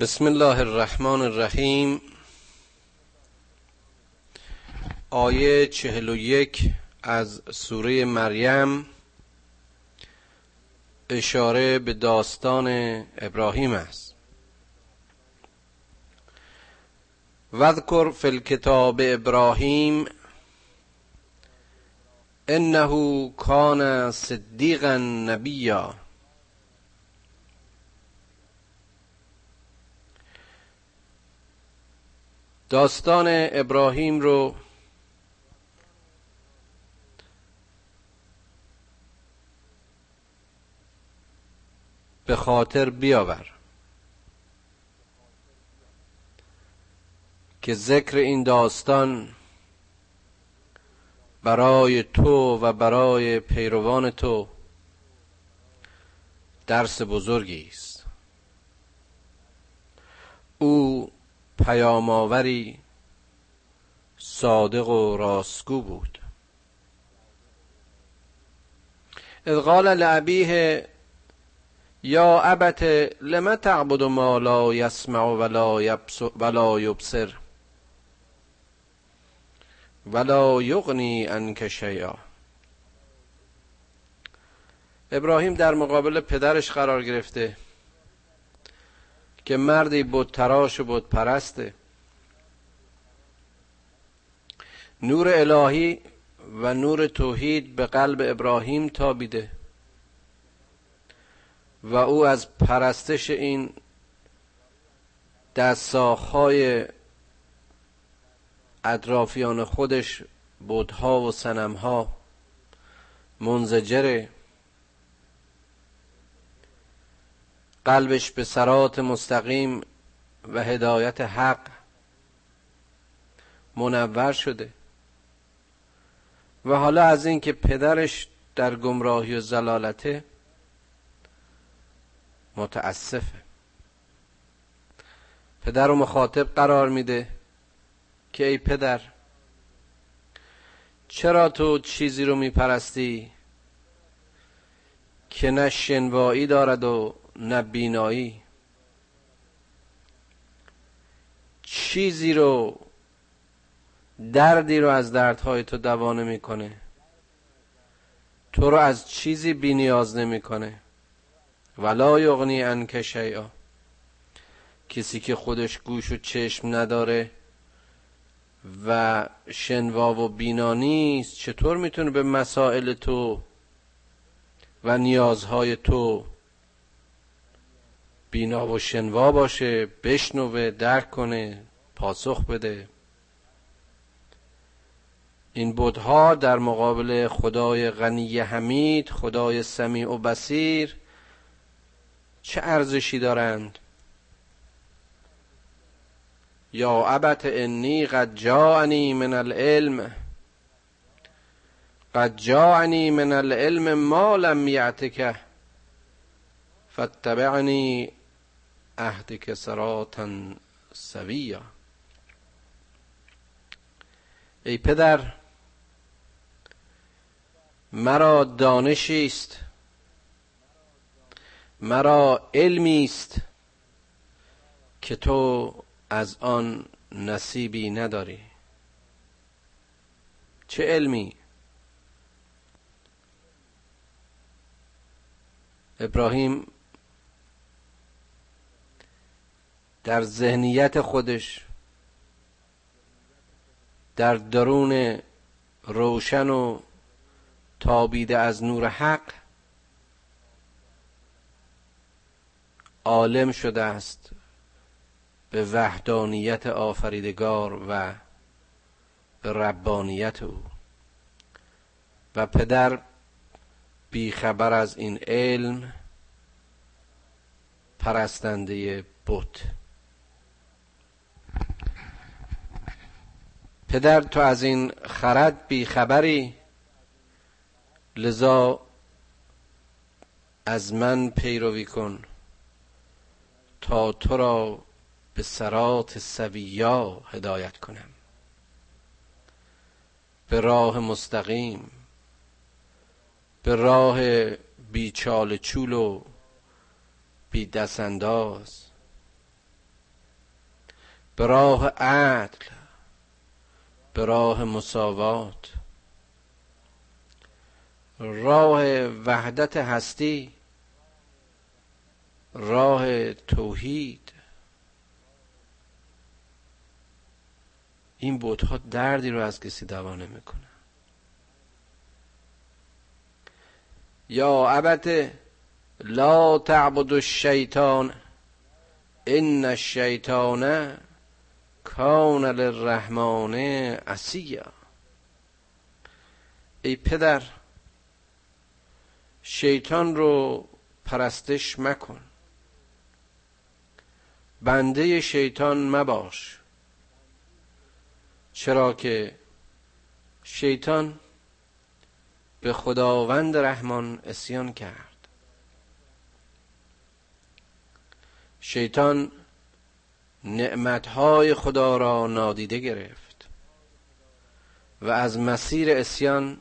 بسم الله الرحمن الرحیم. آیه چهل و یک از سوره مریم. اشاره به داستان ابراهیم است. وذکر فی الکتاب ابراهیم انه کان صدیقا نبیا. داستان ابراهیم رو به خاطر بیاور که ذکر این داستان برای تو و برای پیروان تو درس بزرگی است. او پیامآوری صادق و راستگو بود. اذ قال لعبیه یا ابت لم تعبد ما لا یسمع ولا, ولا یبصر ولا یغنی عنک شیئا. ابراهیم در مقابل پدرش قرار گرفته. که مردی بود تراش و بود پرسته نور الهی و نور توحید به قلب ابراهیم تابیده و او از پرستش این دستاخهای اطرافیان خودش بودها و سنمها منزجره قلبش به سرات مستقیم و هدایت حق منور شده. و حالا از اینکه پدرش در گمراهی و زلالته متاسفه. پدر رو مخاطب قرار میده که ای پدر چرا تو چیزی رو میپرستی که نه شنوایی دارد و نه بینایی. چیزی رو دردی رو از دردهای تو دوا نمی‌کنه. تو رو از چیزی بی نیاز نمی‌کنه. ولا یغنی انک شیئا. کسی که خودش گوش و چشم نداره و شنوا و بینا نیست چطور می‌تونه به مسائل تو و نیازهای تو بینا و شنوا باشه بشنوه درک کنه پاسخ بده. این بودها در مقابل خدای غنی حمید خدای سمیع و بسیر چه ارزشی دارند؟ یا ابت انی قد جاءنی من العلم قد جاءنی من العلم ما لم یعتکه فاتبعنی اهدک سراتا سویا ای پدر مرا دانشی است. مرا علمی است که تو از آن نصیبی نداری. چه علمی؟ ابراهیم در ذهنیت خودش در درون روشن و تابیده از نور حق عالم شده است به وحدانیت آفریدگار و به ربانیت او. و پدر بیخبر از این علم پرستنده بود پدر تو از این خرد بیخبری لذا از من پیروی کن تا تو را به سرات سویا هدایت کنم. به راه مستقیم به راه بیچال چول و بی دست انداز به راه عدل به راه مساوات. راه وحدت هستی راه توحید. این بودها دردی رو از کسی دوا نمی‌کنه یا ابت لا تعبد الشیطان ان الشیطان کان للرحمن عصیا. ای پدر شیطان رو پرستش مکن. بنده شیطان مباش. چرا که شیطان به خداوند رحمان اسیان کرد. شیطان نعمتهای خدا را نادیده گرفت و از مسیر اسیان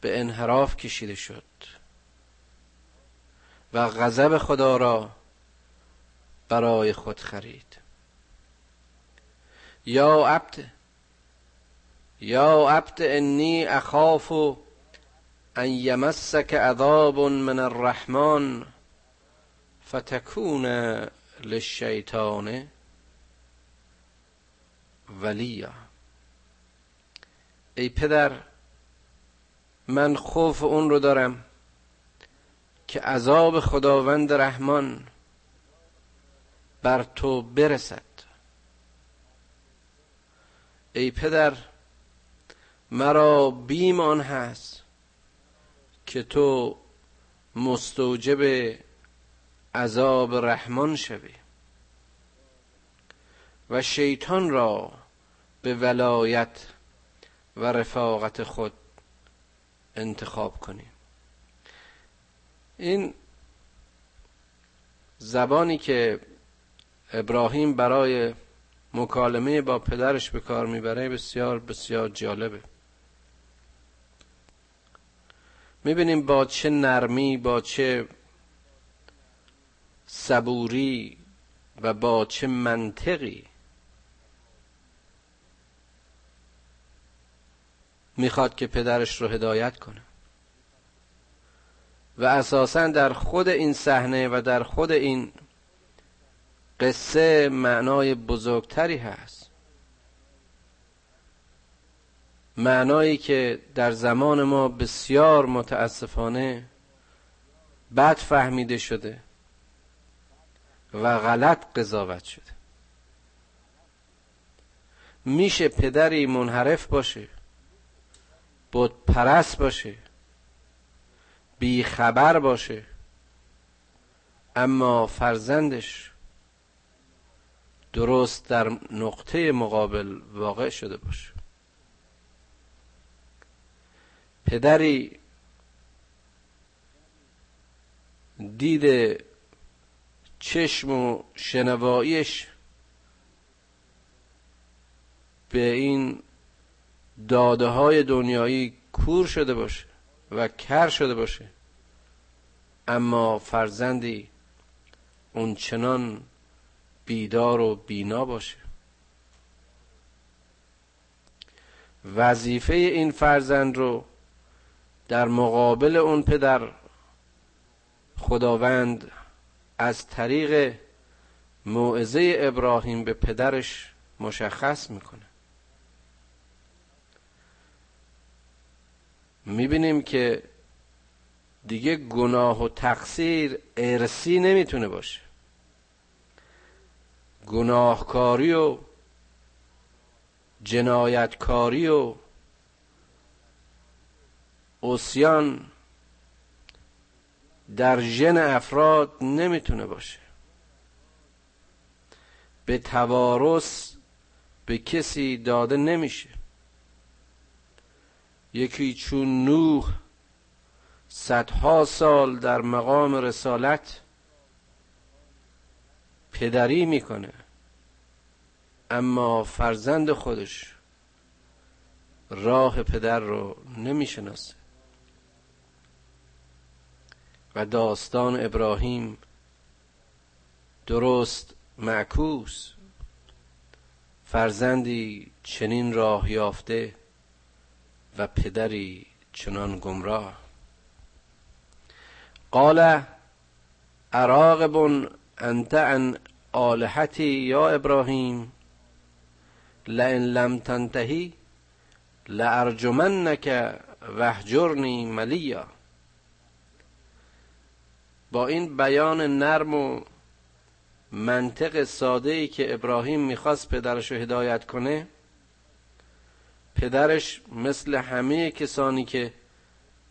به انحراف کشیده شد و غضب خدا را برای خود خرید. یا عبد یا عبد انی اخاف ان یمسک عذاب من الرحمن فتکون للشیطان ولیا. ای پدر من خوف اون رو دارم که عذاب خداوند رحمان بر تو برسد. ای پدر مرا بیم آن هست که تو مستوجب عذاب رحمان شوی. و شیطان را به ولایت و رفاقت خود انتخاب کنیم. این زبانی که ابراهیم برای مکالمه با پدرش به کار می‌بره بسیار بسیار جالبه. می‌بینیم با چه نرمی با چه صبوری و با چه منطقی می‌خواد که پدرش رو هدایت کنه. و اساسا در خود این صحنه و در خود این قصه معنای بزرگتری هست. معنایی که در زمان ما بسیار متاسفانه بد فهمیده شده. و غلط قضاوت شده. میشه پدری منحرف باشه بود پرست باشه بی خبر باشه اما فرزندش درست در نقطه مقابل واقع شده باشه. پدری دید چشم و شنواییش به این داده های دنیایی کور شده باشه و کر شده باشه. اما فرزندی اون چنان بیدار و بینا باشه. وظیفه این فرزند رو در مقابل اون پدر خداوند از طریق موعظه ابراهیم به پدرش مشخص می‌کنه. می‌بینیم که دیگه گناه و تقصیر ارسی نمی‌تونه باشه. گناهکاری و جنایتکاری و اسیان در ژن افراد نمی‌تونه باشه. به توارث به کسی داده نمیشه. یکی چون نوح صدها سال در مقام رسالت پدری می‌کنه اما فرزند خودش راه پدر رو نمی‌شناسه. و داستان ابراهیم درست معکوس. فرزندی چنین راه یافته و پدری چنان گمراه. قال اراغب انت عن آلهتی یا ابراهیم؟ لئن لم تنتهی لارجمنک وهجرنی ملیا. با این بیان نرم و منطق ساده ای که ابراهیم می‌خواست پدرش رو هدایت کنه پدرش مثل همه کسانی که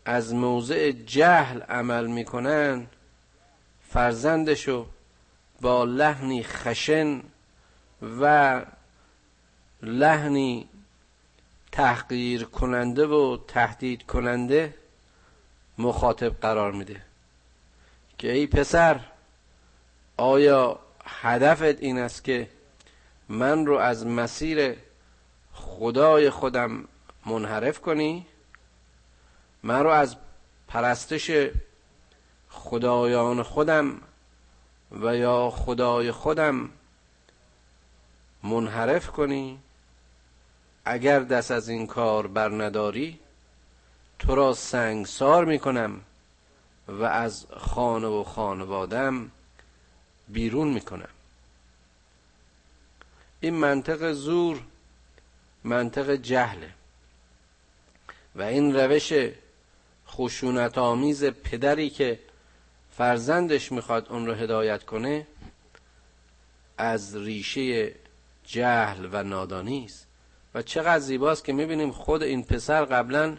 از موضع جهل عمل می‌کنن فرزندشو با لحنی خشن و لحنی تحقیر کننده و تهدید کننده مخاطب قرار میده. که ای پسر آیا هدفت این است که من رو از مسیر خدای خودم منحرف کنی؟ من رو از پرستش خدایان خودم و یا خدای خودم منحرف کنی؟ اگر دست از این کار بر نداری تو را سنگسار می‌کنم. و از خانه و خانوادم بیرون می‌کنم. این منطق زور منطق جهله. و این روش خشونت آمیز پدری که فرزندش می‌خواد اون رو هدایت کنه از ریشه جهل و نادانی است. و چقدر زیباست که می‌بینیم خود این پسر قبلا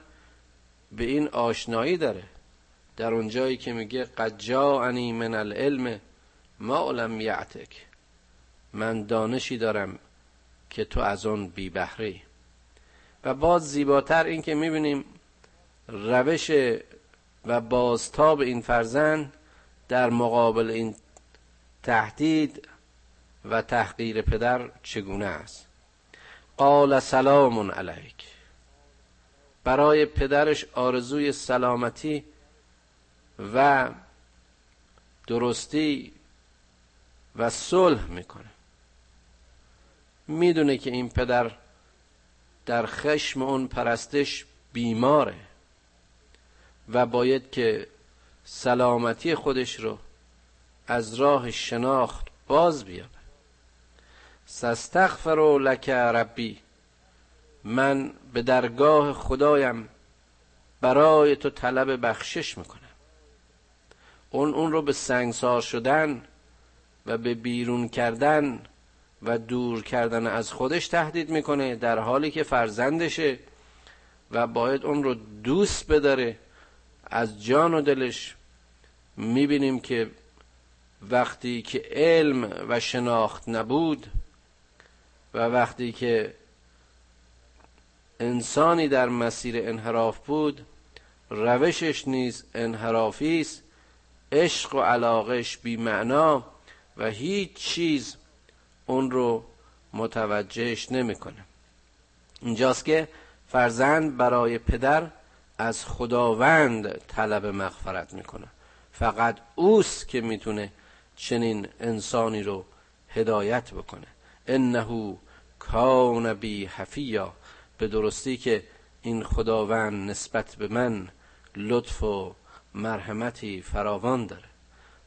به این آشنایی داره. در اونجایی که میگه قد جاءنی من العلم ما لم یعتک. من دانشی دارم که تو از اون بی بهره و باز زیباتر این که می‌بینیم روش و بازتاب این فرزند در مقابل این تهدید و تحقیر پدر چگونه است؟ قال سلام علیک. برای پدرش آرزوی سلامتی و درستی و صلح می‌کنه. می‌دونه که این پدر در خشم اون پرستش بیماره و باید که سلامتی خودش رو از راه شناخت باز بیابه. سستغفر لک ربی. من به درگاه خدایم برای تو طلب بخشش می‌کنم. اون اون رو به سنگسار شدن و به بیرون کردن و دور کردن از خودش تهدید می‌کنه در حالی که فرزندشه و باید اون رو دوست بداره. از جان و دلش می‌بینیم که وقتی که علم و شناخت نبود و وقتی که انسانی در مسیر انحراف بود روشش نیز انحرافی است. عشق و علاقش بی معنا و هیچ چیز اون رو متوجهش نمی‌کنه. اینجاست که فرزند برای پدر از خداوند طلب مغفرت می‌کنه. فقط اوست که می‌تونه چنین انسانی رو هدایت بکنه. انه کان بی حفیا به درستی که این خداوند نسبت به من لطف و مرحمتی فراوان داره.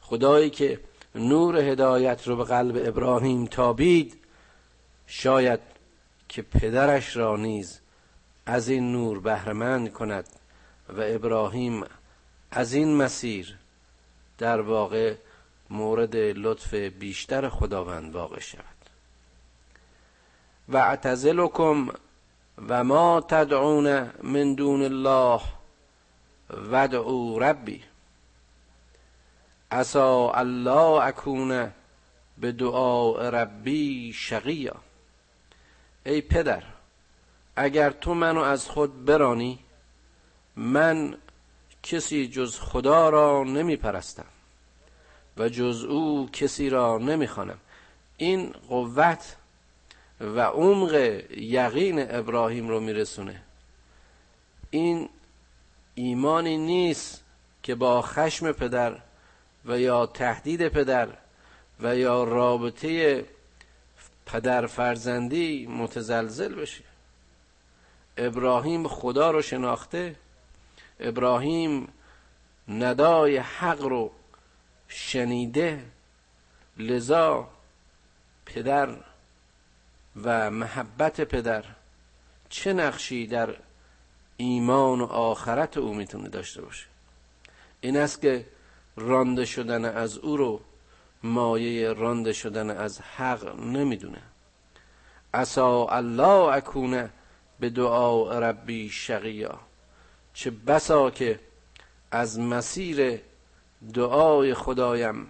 خدایی که نور هدایت رو به قلب ابراهیم تابید شاید که پدرش را نیز از این نور بهرمند کند و ابراهیم از این مسیر در واقع مورد لطف بیشتر خداوند واقع شود. و اعتزلکم و ما تدعون من دون الله ودعو ربی. اسا الله اکونه به دعا ربی شقیا. ای پدر اگر تو منو از خود برانی من کسی جز خدا را نمی پرستم و جز او کسی را نمی خانم. این قوت و عمق یقین ابراهیم رو میرسونه. این ایمانی نیست که با خشم پدر و یا تهدید پدر و یا رابطه پدر فرزندی متزلزل بشه. ابراهیم خدا رو شناخته. ابراهیم ندای حق رو شنیده. لذا پدر و محبت پدر چه نقشی در ایمان و آخرت او می‌تونه داشته باشه. این است که رانده شدن از او رو مایه رانده شدن از حق نمی‌دونه. اسا الله اکونه به دعا ربی شقیا. چه بسا که از مسیر دعای خدایم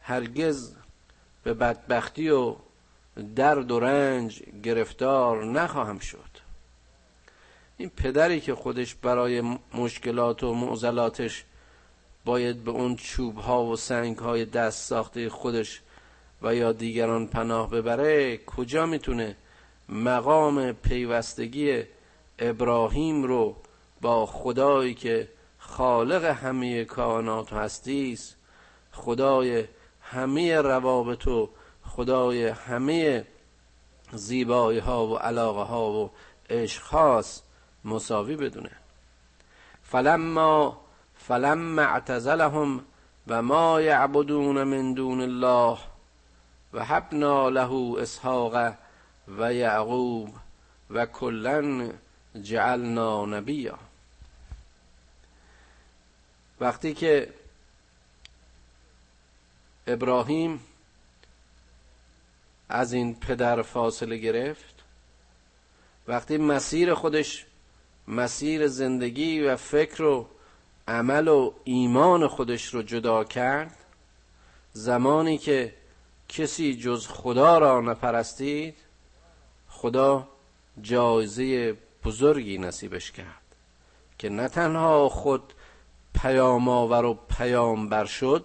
هرگز به بدبختی و درد و رنج گرفتار نخواهم شد. این پدری که خودش برای مشکلات و معضلاتش باید به اون چوب ها و سنگ های دست ساخته خودش و یا دیگران پناه ببره کجا می‌تونه مقام پیوستگی ابراهیم رو با خدایی که خالق همه کائنات هستی است خدای همه روابط و خدای همه زیبایی ها و علاقه ها و عشق خاص مساوی بدونه. فلما فلما اعتزلهم و ما یعبدون من دون الله و حبنا له اسحاق و یعقوب و کلا جعلنا نبیا. وقتی که ابراهیم از این پدر فاصله گرفت وقتی مسیر خودش مسیر زندگی و فکر و عمل و ایمان خودش رو جدا کرد. زمانی که کسی جز خدا را نپرستید خدا جایزه بزرگی نصیبش کرد که نه تنها خود پیام آور و پیام بر شد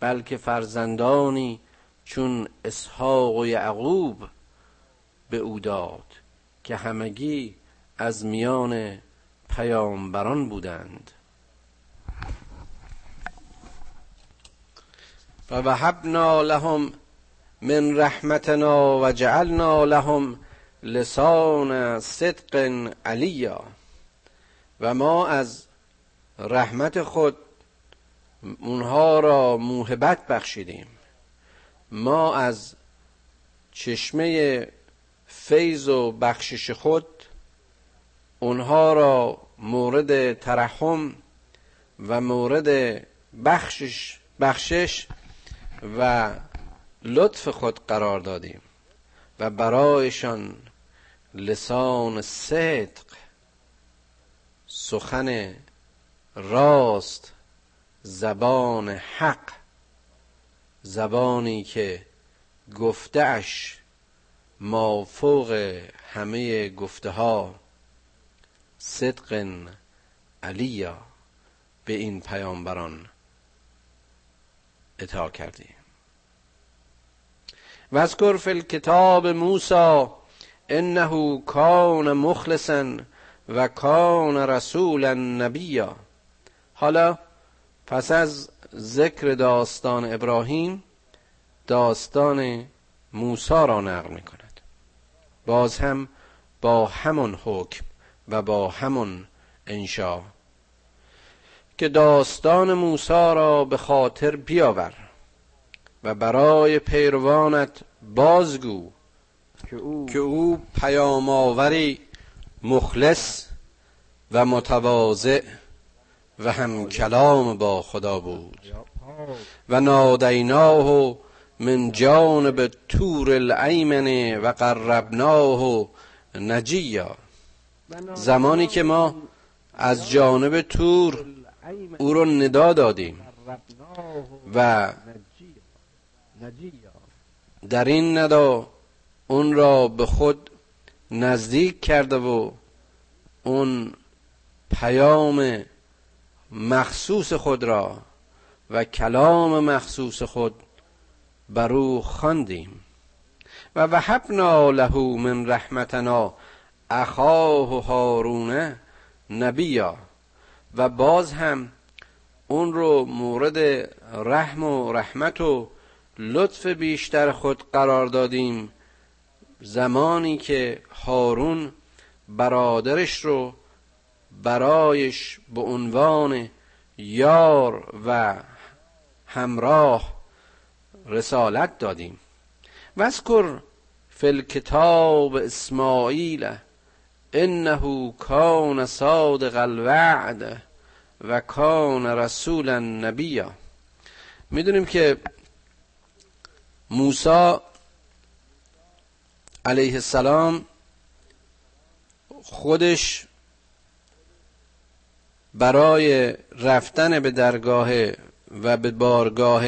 بلکه فرزندانی چون اسحاق و یعقوب به او داد که همگی از میان پیامبران بودند. و وهبنا لهم من رحمتنا و جعلنا لهم لسان صدق علیا. و ما از رحمت خود اونها را موهبت بخشیدیم. ما از چشمه فیض و بخشش خود اونها را مورد ترحم و مورد بخشش بخشش و لطف خود قرار دادیم و برایشان لسان صدق سخن راست زبان حق زبانی که گفتهش مافوق همه گفته ها صدق علیا به این پیامبران اطاع کردیم واذکر فی الکتاب موسی انه کان مخلصا و کان رسولا نبیا. حالا پس از ذکر داستان ابراهیم داستان موسی را نقل می کند باز هم با همون حکم. و با همون انشا. که داستان موسی را به خاطر بیاور و برای پیروانت بازگو که او, که او پیام آوری مخلص و متواضع و هم کلام با خدا بود. و نادیناه من جانب تور الایمن و قربناه نجیا. زمانی که ما از جانب تور او رو ندا دادیم و در این ندا اون را به خود نزدیک کرده و اون پیام مخصوص خود را و کلام مخصوص خود بر او خواندیم. و وهبنا له من رحمتنا اخاه هارون نبیا. و باز هم اون رو مورد رحم و رحمت و لطف بیشتر خود قرار دادیم. زمانی که هارون برادرش رو برایش به عنوان یار و همراه رسالت دادیم. وذکر فی الکتاب اسماعیل انه کان صادق الوعد و کان رسولا نبیا می‌دونیم که موسی علیه السلام خودش برای رفتن به درگاه و به بارگاه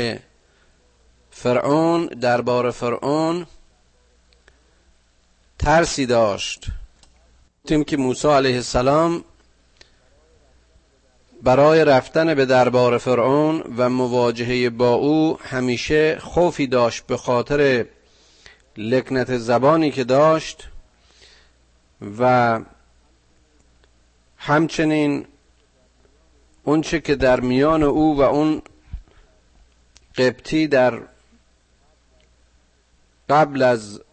فرعون دربار فرعون ترسی داشت. تیم که موسی علیه السلام برای رفتن به دربار فرعون و مواجهه با او همیشه خوفی داشت به خاطر لکنت زبانی که داشت و همچنین اونچه که در میان او و اون قبطی در قبل از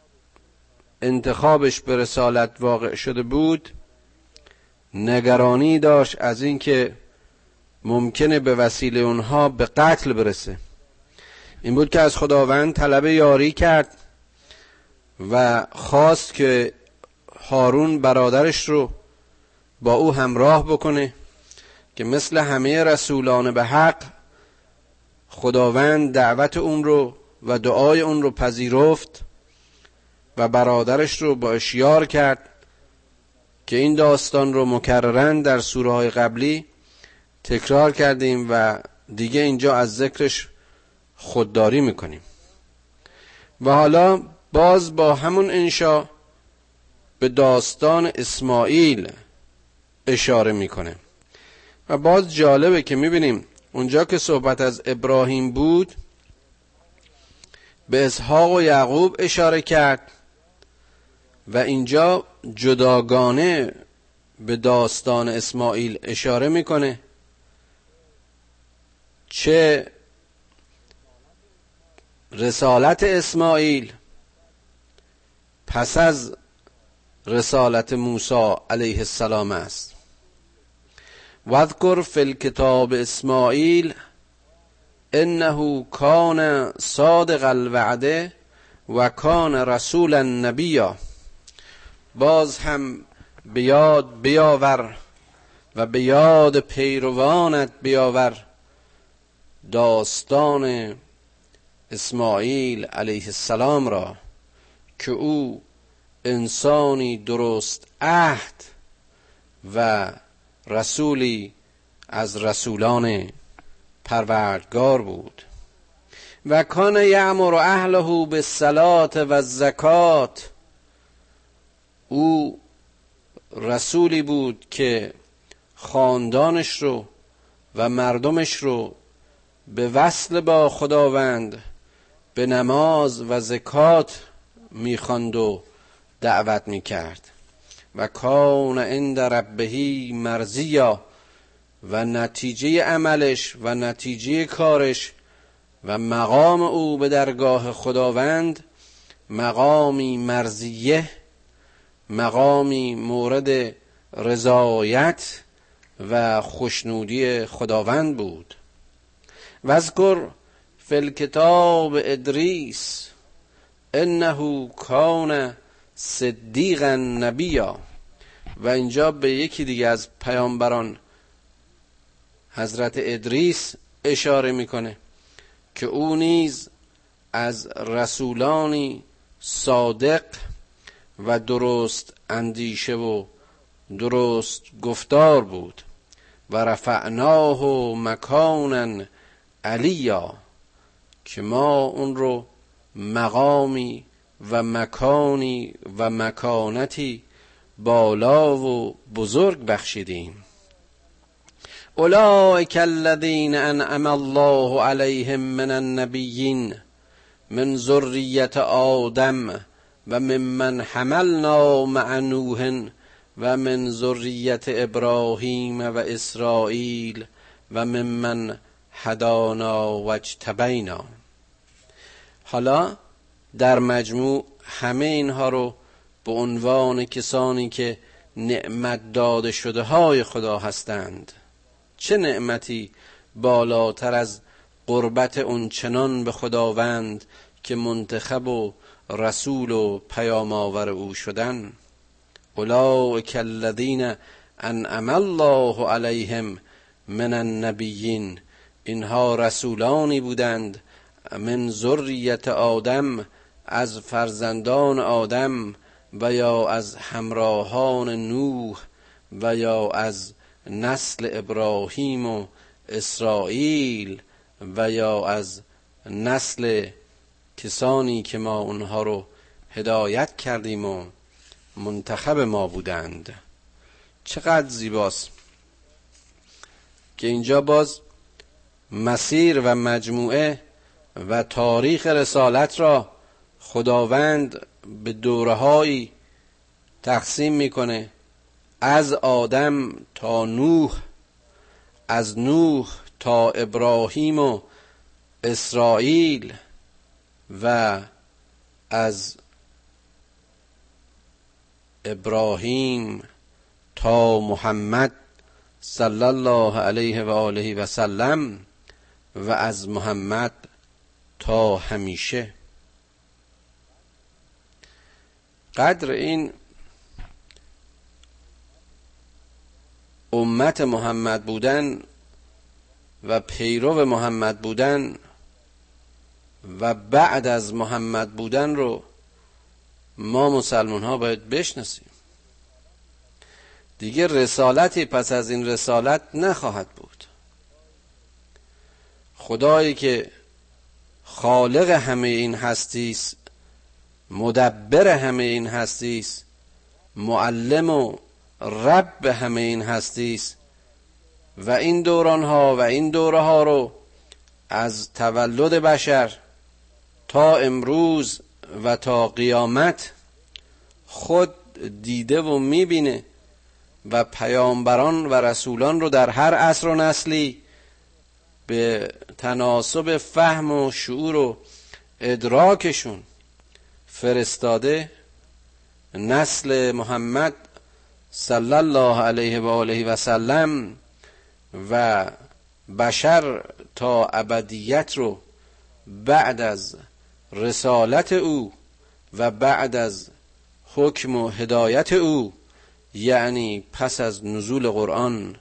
انتخابش به رسالت واقع شده بود نگرانی داشت از اینکه ممکنه به وسیله اونها به قتل برسه. این بود که از خداوند طلب یاری کرد و خواست که هارون برادرش رو با او همراه بکنه که مثل همه رسولان به حق خداوند دعوت اون رو و دعای اون رو پذیرفت و برادرش رو با اشیار کرد که این داستان رو مکررن در سوره های قبلی تکرار کردیم و دیگه اینجا از ذکرش خودداری می‌کنیم. و حالا باز با همون انشا به داستان اسماعیل اشاره می‌کنه. و باز جالبه که می‌بینیم اونجا که صحبت از ابراهیم بود به اسحاق و یعقوب اشاره کرد. و اینجا جداگانه به داستان اسماعیل اشاره می‌کنه. چه رسالت اسماعیل پس از رسالت موسی علیه السلام است. واذکر فی الکتاب اسماعیل انه کان صادق الوعده و کان رسولا نبیا. باز هم به یاد بیاور و به یاد پیروانت بیاور داستان اسماعیل علیه السلام را که او انسانی درست عهد و رسولی از رسولان پروردگار بود. و کان یعمر اهله به صلات و زکات او رسولی بود که خاندانش رو و مردمش رو به وصل با خداوند به نماز و زکات می‌خواند و دعوت می‌کرد. و کان عند ربهی مرزیا و نتیجه عملش و نتیجه کارش و مقام او به درگاه خداوند مقامی مرزیه مقامی مورد رضایت و خوشنودی خداوند بود. وذکر فی الکتاب ادریس انه کان صدیقا نبیا. و اینجا به یکی دیگه از پیامبران حضرت ادریس اشاره می‌کنه که او نیز از رسولانی صادق و درست اندیشه و درست گفتار بود و رفعناه مکانا علیا که ما اون رو مقامی و مکانی و مکانتی بالا و بزرگ بخشیدیم. اولئک الذین انعم الله علیهم من النبیین من ذریت آدم و ممن حملنا مع نوح و من ذریت ابراهیم و اسرائیل و ممن هدانا و اجتبینا. حالا در مجموع همه اینها رو به عنوان کسانی که نعمت داده شده های خدا هستند. چه نعمتی بالاتر از قربت اون چنان به خداوند که منتخب و رسول و پیام آور او شدن. اولئک الذین انعم الله علیهم من النبیین. اینها رسولانی بودند. من ذریت آدم از فرزندان آدم و یا از همراهان نوح و یا از نسل ابراهیم و اسرائیل و یا از نسل کسانی که ما اونها رو هدایت کردیم و منتخب ما بودند. چقدر زیباست که اینجا باز مسیر و مجموعه و تاریخ رسالت را خداوند به دوره تقسیم می‌کنه. از آدم تا نوح از نوح تا ابراهیم و اسرائیل. و از ابراهیم تا محمد صلی الله علیه و آله و سلم و از محمد تا همیشه. قدر این امت محمد بودن و پیرو محمد بودن و بعد از محمد بودن رو ما مسلمان ها باید بشناسیم. دیگه رسالتی پس از این رسالت نخواهد بود. خدایی که خالق همه این هستی است مدبر همه این هستی است معلم و رب همه این هستی است و این دوران ها و این دوره ها رو از تولد بشر تا امروز و تا قیامت خود دیده و می‌بینه و پیامبران و رسولان رو در هر عصر و نسلی به تناسب فهم و شعور و ادراکشون فرستاده نسل محمد صلی الله علیه و آله و سلم و بشر تا ابدیت رو بعد از رسالت او و بعد از حکم و هدایت او یعنی پس از نزول قرآن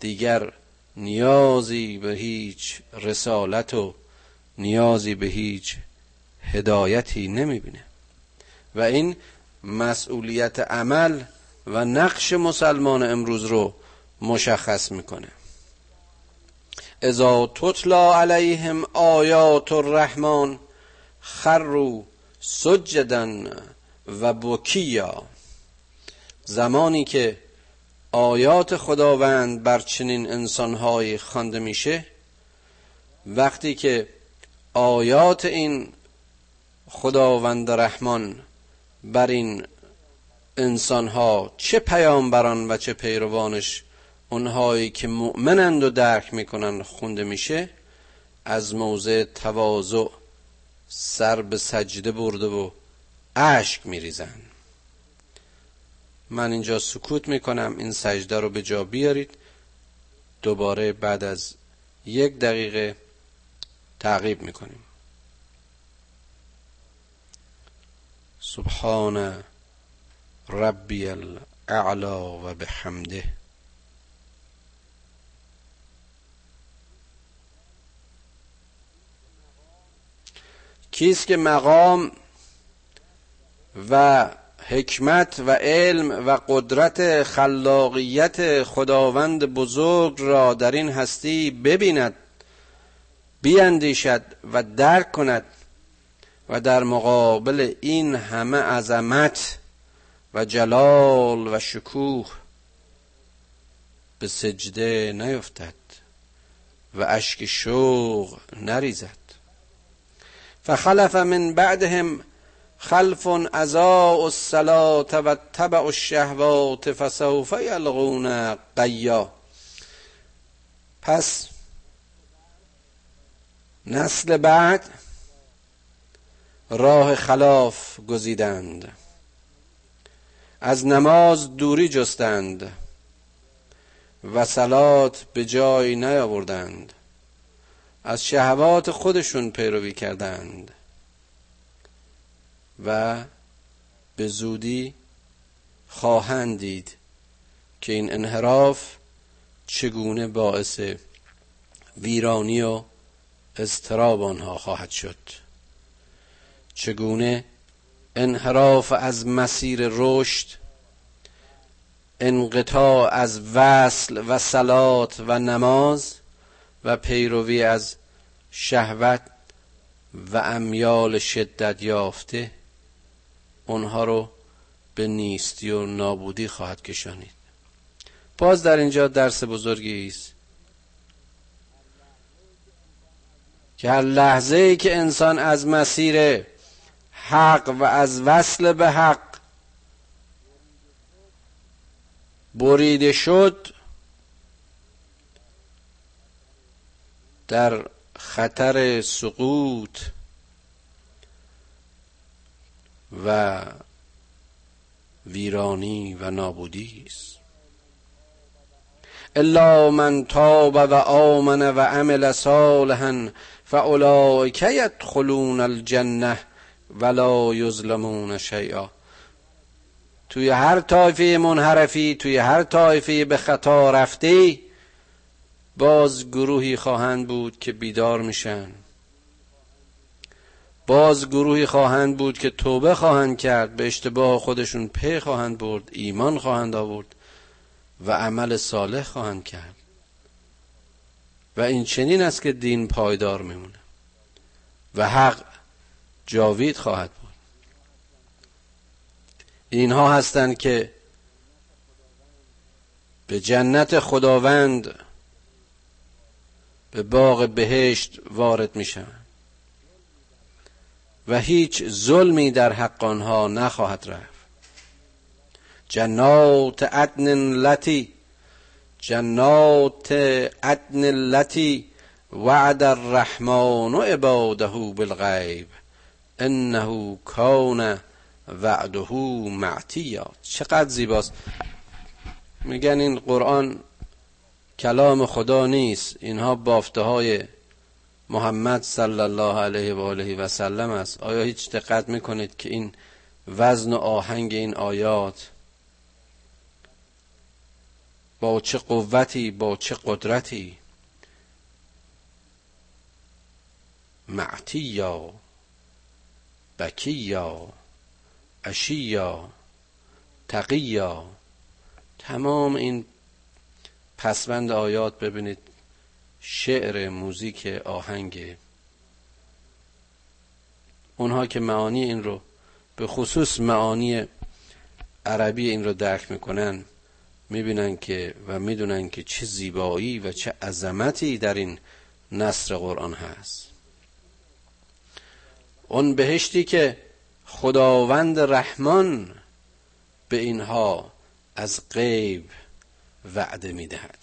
دیگر نیازی به هیچ رسالت و نیازی به هیچ هدایتی نمی‌بینه. و این مسئولیت عمل و نقش مسلمان امروز رو مشخص می‌کنه. اذا تطلا علیهم آیات الرحمن خروا سجدا و بکیا. زمانی که آیات خداوند بر چنین انسانهایی خوانده میشه وقتی که آیات این خداوند رحمان بر این انسانها چه پیامبران و چه پیروانش اونهایی که مؤمنند و درک می‌کنن خونده میشه از موضع تواضع سر به سجده برده و اشک میریزن. من اینجا سکوت می‌کنم این سجده رو به جا بیارید. دوباره بعد از یک دقیقه تعقیب می‌کنیم. سبحان ربی الاعلا و بحمده. کیست که مقام و حکمت و علم و قدرت خلاقیت خداوند بزرگ را در این هستی ببیند بیاندیشد و درک کند و در مقابل این همه عظمت و جلال و شکوه به سجده نیفتد و اشک شوق نریزد. فخلف من بعدهم خلف ازاء الصلاة و تبع الشهوات فسوف یلغون قیا پس نسل بعد راه خلاف گزیدند. از نماز دوری جستند و سلات به جای نیاوردند. از شهوات خودشون پیروی کردند و به زودی خواهند دید که این انحراف چگونه باعث ویرانی و اضطراب آنها خواهد شد. چگونه انحراف از مسیر رشد انقطاع از وصل و سلات و نماز و پیروی از شهوت و امیال شدت یافته اونها رو به نیستی و نابودی خواهد کشانید. باز در اینجا درس بزرگی است که هر لحظه ای که انسان از مسیر حق و از وصل به حق بریده شد در خطر سقوط و ویرانی و نابودی است. الا من تاب و آمن و عمل صالحا فاولئک یدخلون الجنه ولا یظلمون شیئا. توی هر طایفه منحرفی توی هر طایفه به خطا رفتی باز گروهی خواهند بود که بیدار میشن. باز گروهی خواهند بود که توبه خواهند کرد به اشتباه خودشون پی خواهند برد ایمان خواهند آورد و عمل صالح خواهند کرد. و این چنین است که دین پایدار میمونه و حق جاوید خواهد بود. اینها هستند که به جنت خداوند به باغ بهشت وارد میشن و هیچ ظلمی در حق آنها نخواهد رفت. جنات عدن لتی جنات عدن لتی وعد الرحمن عباده بالغیب انه کان وعده معتیا. چقدر زیباست. میگن این قرآن کلام خدا نیست. اینها بافته های محمد صلی الله علیه و آله و سلم است. آیا هیچ دقت می‌کنید که این وزن و آهنگ این آیات با چه قوتی با چه قدرتی معتیا بکیا اشیا تقیا تمام این پسوند آیات ببینید. شعر موزیک آهنگ. اونها که معانی این رو به خصوص معانی عربی این رو درک می‌کنن می‌بینن که و می‌دونن که چه زیبایی و چه عظمتی در این نصر قرآن هست. اون بهشتی که خداوند رحمان به اینها از غیب وعده می‌دهد.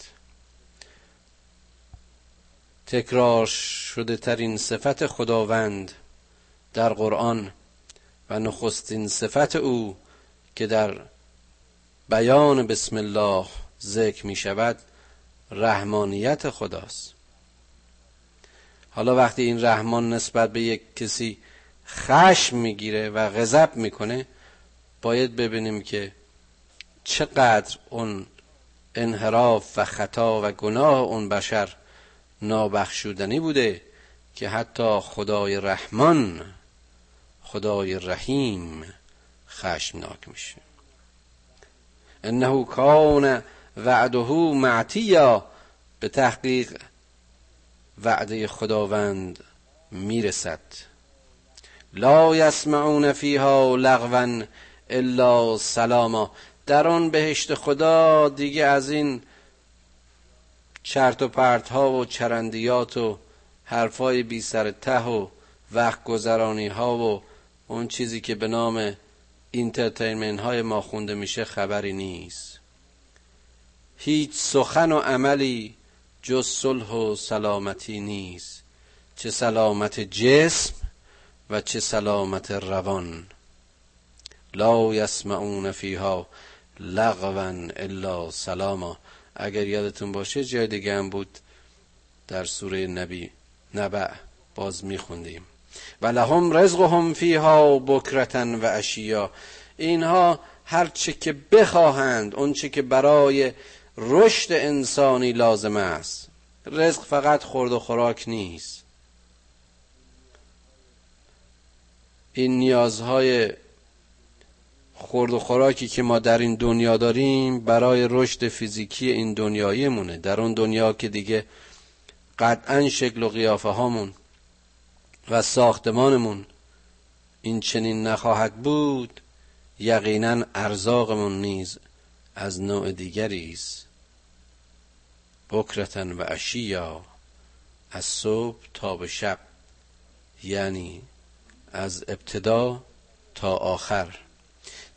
تکرار شده ترین صفت خداوند در قرآن و نخستین صفت او که در بیان بسم الله ذکر می شود رحمانیت خداست. حالا وقتی این رحمان نسبت به یک کسی خشم می‌گیره و غضب می‌کنه باید ببینیم که چقدر اون انحراف و خطا و گناه اون بشر نابخشودنی بوده که حتی خدای رحمان خدای رحیم خشمناک میشه. انه کان وعده معتیا به تحقیق وعده خداوند می‌رسد. لا یسمعون فیها لغوا الا سلاما. در آن بهشت خدا دیگه از این چرت و پرت ها و چرندیات و حرفای بی سر ته و وقت گذرانی ها و اون چیزی که به نام entertainment های ما خونده میشه خبری نیست. هیچ سخن و عملی جز صلح و سلامتی نیست. چه سلامت جسم و چه سلامت روان. لا یسمعون فیها لغوا الا سلاما. اگر یادتون باشه جای دیگه هم بود در سوره نبی نبع باز میخوندیم. و لهم رزقهم فیها بکرتن و اشیا. اینها هر چه که بخواهند اون چه که برای رشد انسانی لازم است. رزق فقط خورد و خوراک نیست. این نیازهای خورد و خوراکی که ما در این دنیا داریم برای رشد فیزیکی این دنیایی مونه در اون دنیا که دیگه قطعا شکل و قیافه هامون و ساختمانمون این چنین نخواهد بود یقینا ارزاقمون نیز از نوع دیگری است. بکرتن و اشیا از صبح تا به شب یعنی از ابتدا تا آخر.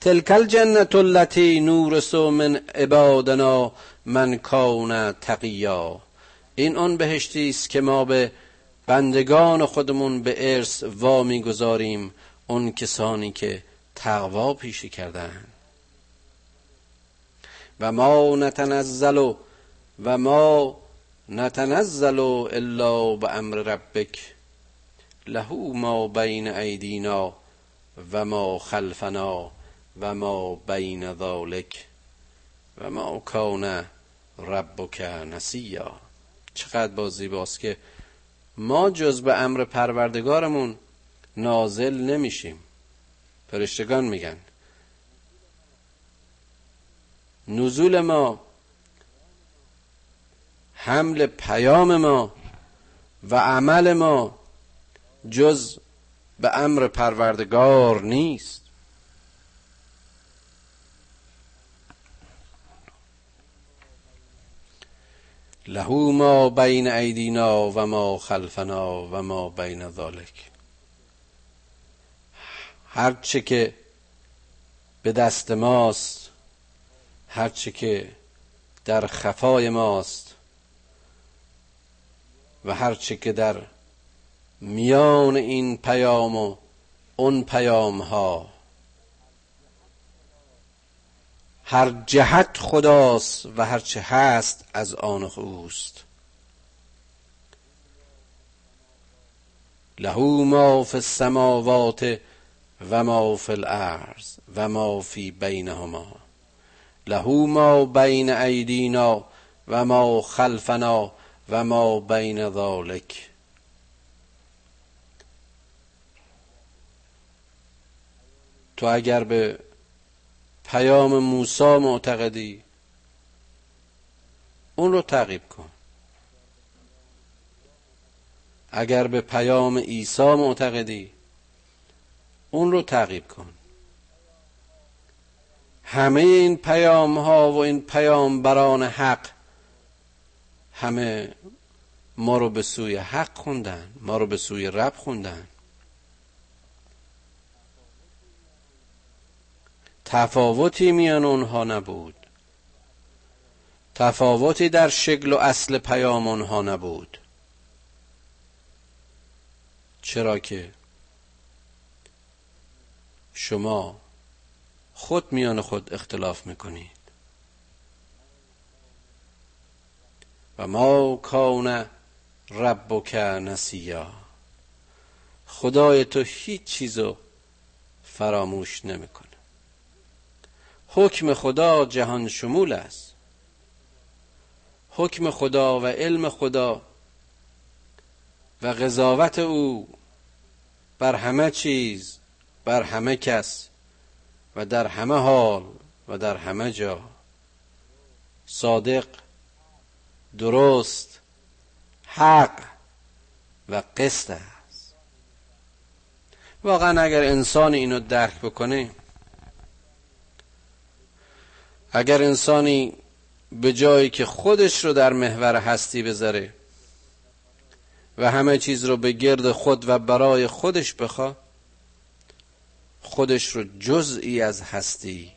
تلک الجنت التي نورس من عبادنا من کان تقیا. این آن بهشتی است که ما به بندگان خودمون به ارث وا می‌گذاریم اون کسانی که تقوا پیشه کردن و ما نتنزل و ما نتنزل الا به امر ربک. له ما بین ایدینا و ما خلفنا. و ما بین ذالک و ما کان ربک نسیا. چقدر با زیباست که ما جز به امر پروردگارمون نازل نمیشیم. فرشتگان میگن. نزول ما حمل پیام ما و عمل ما جز به امر پروردگار نیست. له ما بین ایدینا و ما خلفنا و ما بین ذالک. هرچه که به دست ماست هرچه که در خفای ماست و هرچه که در میان این پیام و اون پیام ها هر جهت خداست و هر چه هست از آن اوست. له ما فی السماوات و ما فی الارض و ما فی بینهما. له ما بین ایدینا و ما خلفنا و ما بین ذالک. تو اگر به پیام موسی معتقدی؟ اون رو تعقیب کن. اگر به پیام عیسی معتقدی اون رو تعقیب کن. همه این پیام ها و این پیام بران حق همه ما رو به سوی حق خوندن ما رو به سوی رب خوندن. تفاوتی میان اونها نبود. تفاوتی در شکل و اصل پیام اونها نبود. چرا که شما خود میان خود اختلاف می‌کنید. و ما کان ربک نسیا. خدای تو هیچ چیزو فراموش نمی‌کنه. حکم خدا جهان شمول است. حکم خدا و علم خدا و قضاوت او بر همه چیز بر همه کس و در همه حال و در همه جا. صادق درست حق و قسط است. واقعا اگر انسان اینو درک بکنه اگر انسانی به جایی که خودش رو در محور هستی بذاره و همه چیز رو به گرد خود و برای خودش بخواد خودش رو جزئی از هستی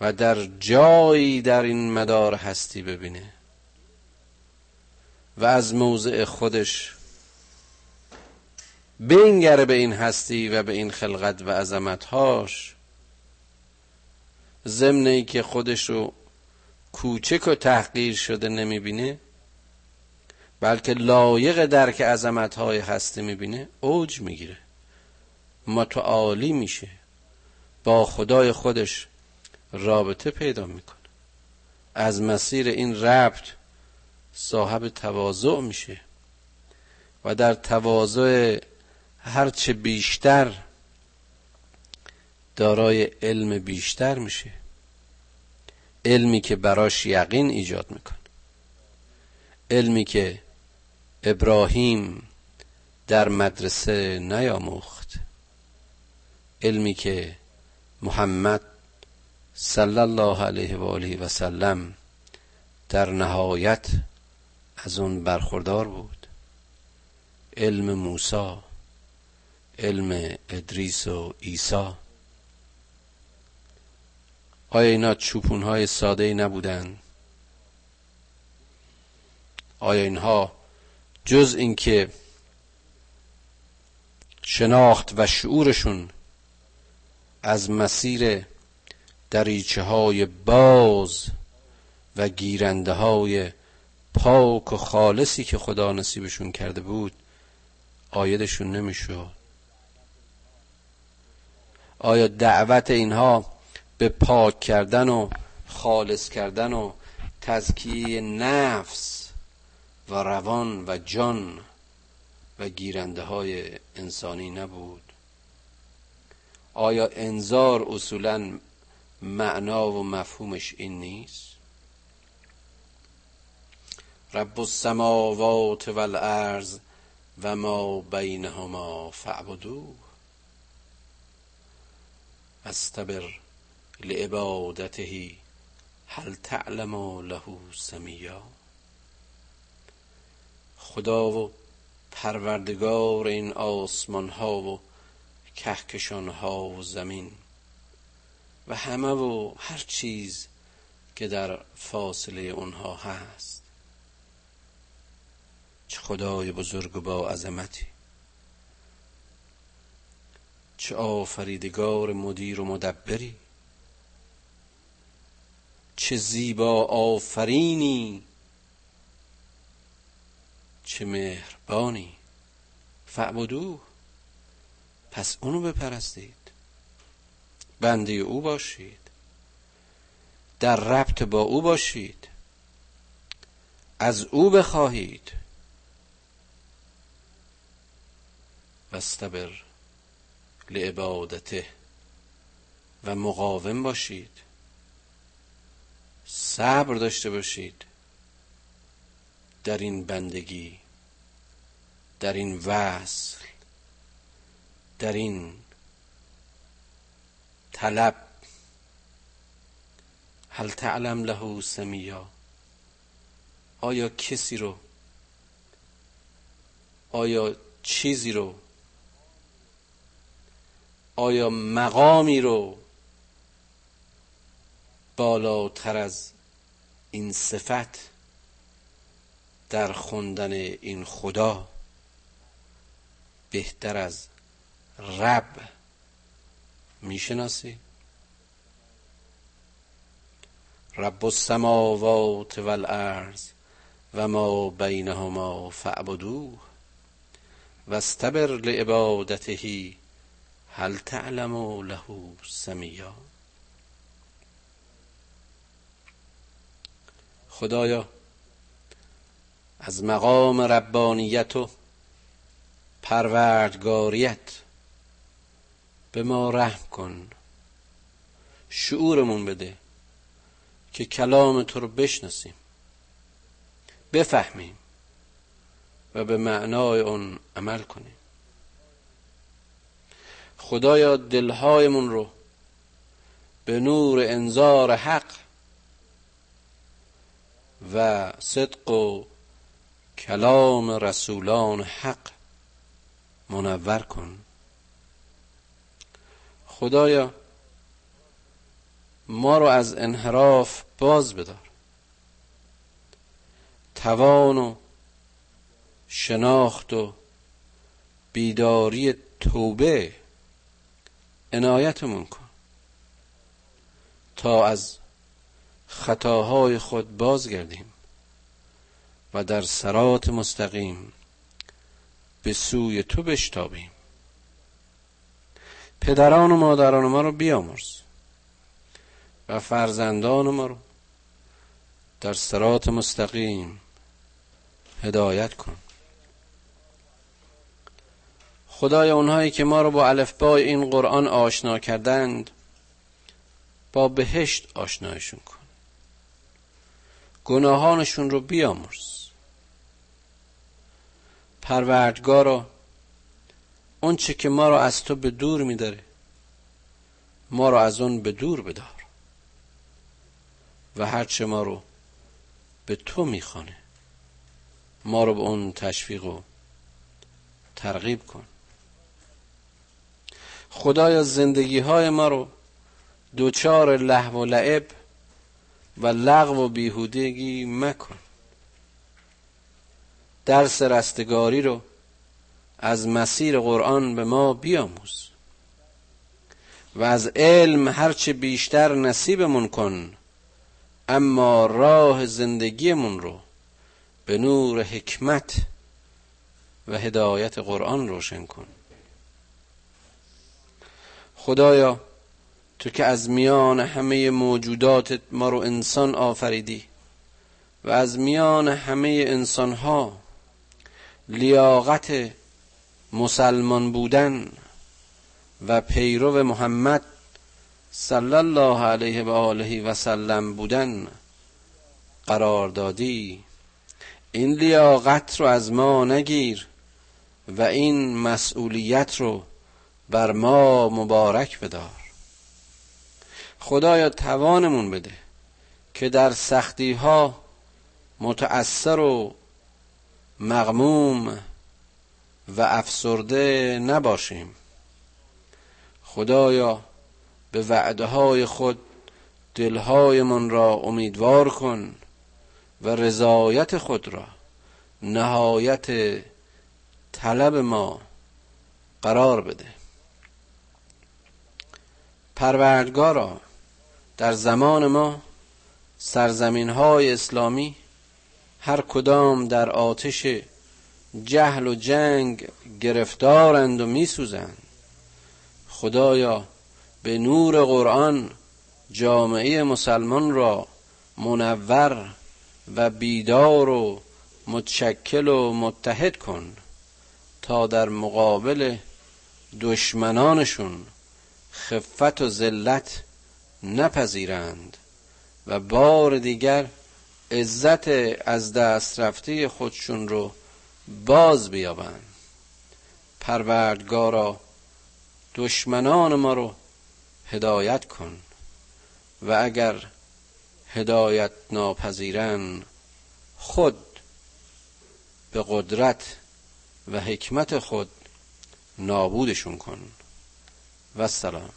و در جایی در این مدار هستی ببینه و از موضع خودش بنگره به این هستی و به این خلقت و عظمتهاش ضمن ای که خودش رو کوچک و تحقیر شده نمی‌بینه بلکه لایق درک عظمتهای هستی می‌بینه اوج می‌گیره. متعالی میشه. با خدای خودش رابطه پیدا می‌کنه. از مسیر این ربط صاحب تواضع میشه. و در تواضع هرچه بیشتر دارای علم بیشتر میشه. علمی که براش یقین ایجاد می‌کنه. علمی که ابراهیم در مدرسه نیاموخت. علمی که محمد صلی الله علیه و آله و سلم در نهایت از اون برخوردار بود. علم موسی علم ادریس و عیسی. آیا اینا چوپون های ساده نبودن؟ آیا اینها جز اینکه شناخت و شعورشون از مسیر دریچه های باز و گیرنده های پاک و خالصی که خدا نصیبشون کرده بود آیدشون نمی‌شد؟ آیا دعوت اینها به پاک کردن و خالص کردن و تزکیه نفس و روان و جان و گیرنده های انسانی نبود. آیا انذار اصولا معنا و مفهومش این نیست؟ رب السماوات والارض و ما بینهما فاعبدوه. استبر. لعبادته هل تعلم له سمیا خدا و پروردگار این آسمان ها و کهکشان ها و زمین و همه و هر چیز که در فاصله اونها هست. چه خدای بزرگ و با عظمتی. چه آفریدگار مدیر و مدبری. چه زیبا آفرینی چه مهربانی. فعبدو پس اونو بپرستید. بنده او باشید. در ربط با او باشید. از او بخواهید. واستبر لعبادته و مقاوم باشید. صبر داشته باشید. در این بندگی در این وصل در این طلب هل تعلم له سمیا آیا کسی رو آیا چیزی رو آیا مقامی رو بالاتر از این صفت در خوندن این خدا بهتر از رب می‌شناسی؟ رب السماوات والارض و ما بینهما فاعبدوه واستبر لعبادته هل تعلم له سمیا خدایا از مقام ربانیت و پروردگاریت به ما رحم کن شعورمون بده که کلام تو رو بشناسیم بفهمیم و به معنای اون عمل کنیم. خدایا دلهایمون رو به نور انذار حق و صدق و کلام رسولان حق منور کن. خدایا ما رو از انحراف باز بدار. توان و شناخت و بیداری توبه عنایتمون کن. تا از خطاهای خود بازگردیم و در سرات مستقیم به سوی تو بشتابیم. پدران و مادران ما رو بیامرز و فرزندان ما رو در سرات مستقیم هدایت کن. خدای اونهایی که ما رو با الفبای این قرآن آشنا کردند با بهشت آشنایشون کن. گناهانشون رو بیامرز. پروردگارا اون چه که ما رو از تو به دور میداره ما رو از اون به دور بدار. و هرچه ما رو به تو می‌خوانه ما رو به اون تشویق و ترغیب کن. خدایا زندگی های ما رو دوچار لحو و لعب و لغو و بیهودگی مکن. درس رستگاری رو از مسیر قرآن به ما بیاموز و از علم هرچه بیشتر نصیبمون کن اما راه زندگیمون رو به نور حکمت و هدایت قرآن روشن کن. خدایا تو که از میان همه موجودات ما رو انسان آفریدی و از میان همه انسان ها لیاقت مسلمان بودن و پیرو محمد صلی الله علیه و آله و سلم بودن قرار دادی. این لیاقت رو از ما نگیر و این مسئولیت رو بر ما مبارک بدار. خدایا توانمون بده که در سختی ها متأثر و مغموم و افسرده نباشیم. خدایا به وعده های خود دلهایمان را امیدوار کن و رضایت خود را نهایت طلب ما قرار بده. پروردگارا در زمان ما سرزمین های اسلامی هر کدام در آتش جهل و جنگ گرفتارند و میسوزند. خدایا به نور قرآن جامعه مسلمان را منور و بیدار و متشکل و متحد کن تا در مقابل دشمنانشون خفت و ذلت نپذیرند و بار دیگر عزت از دست رفته خودشون رو باز بیابند. پروردگارا دشمنان ما رو هدایت کن و اگر هدایت ناپذیرن خود به قدرت و حکمت خود نابودشون کن. و سلام.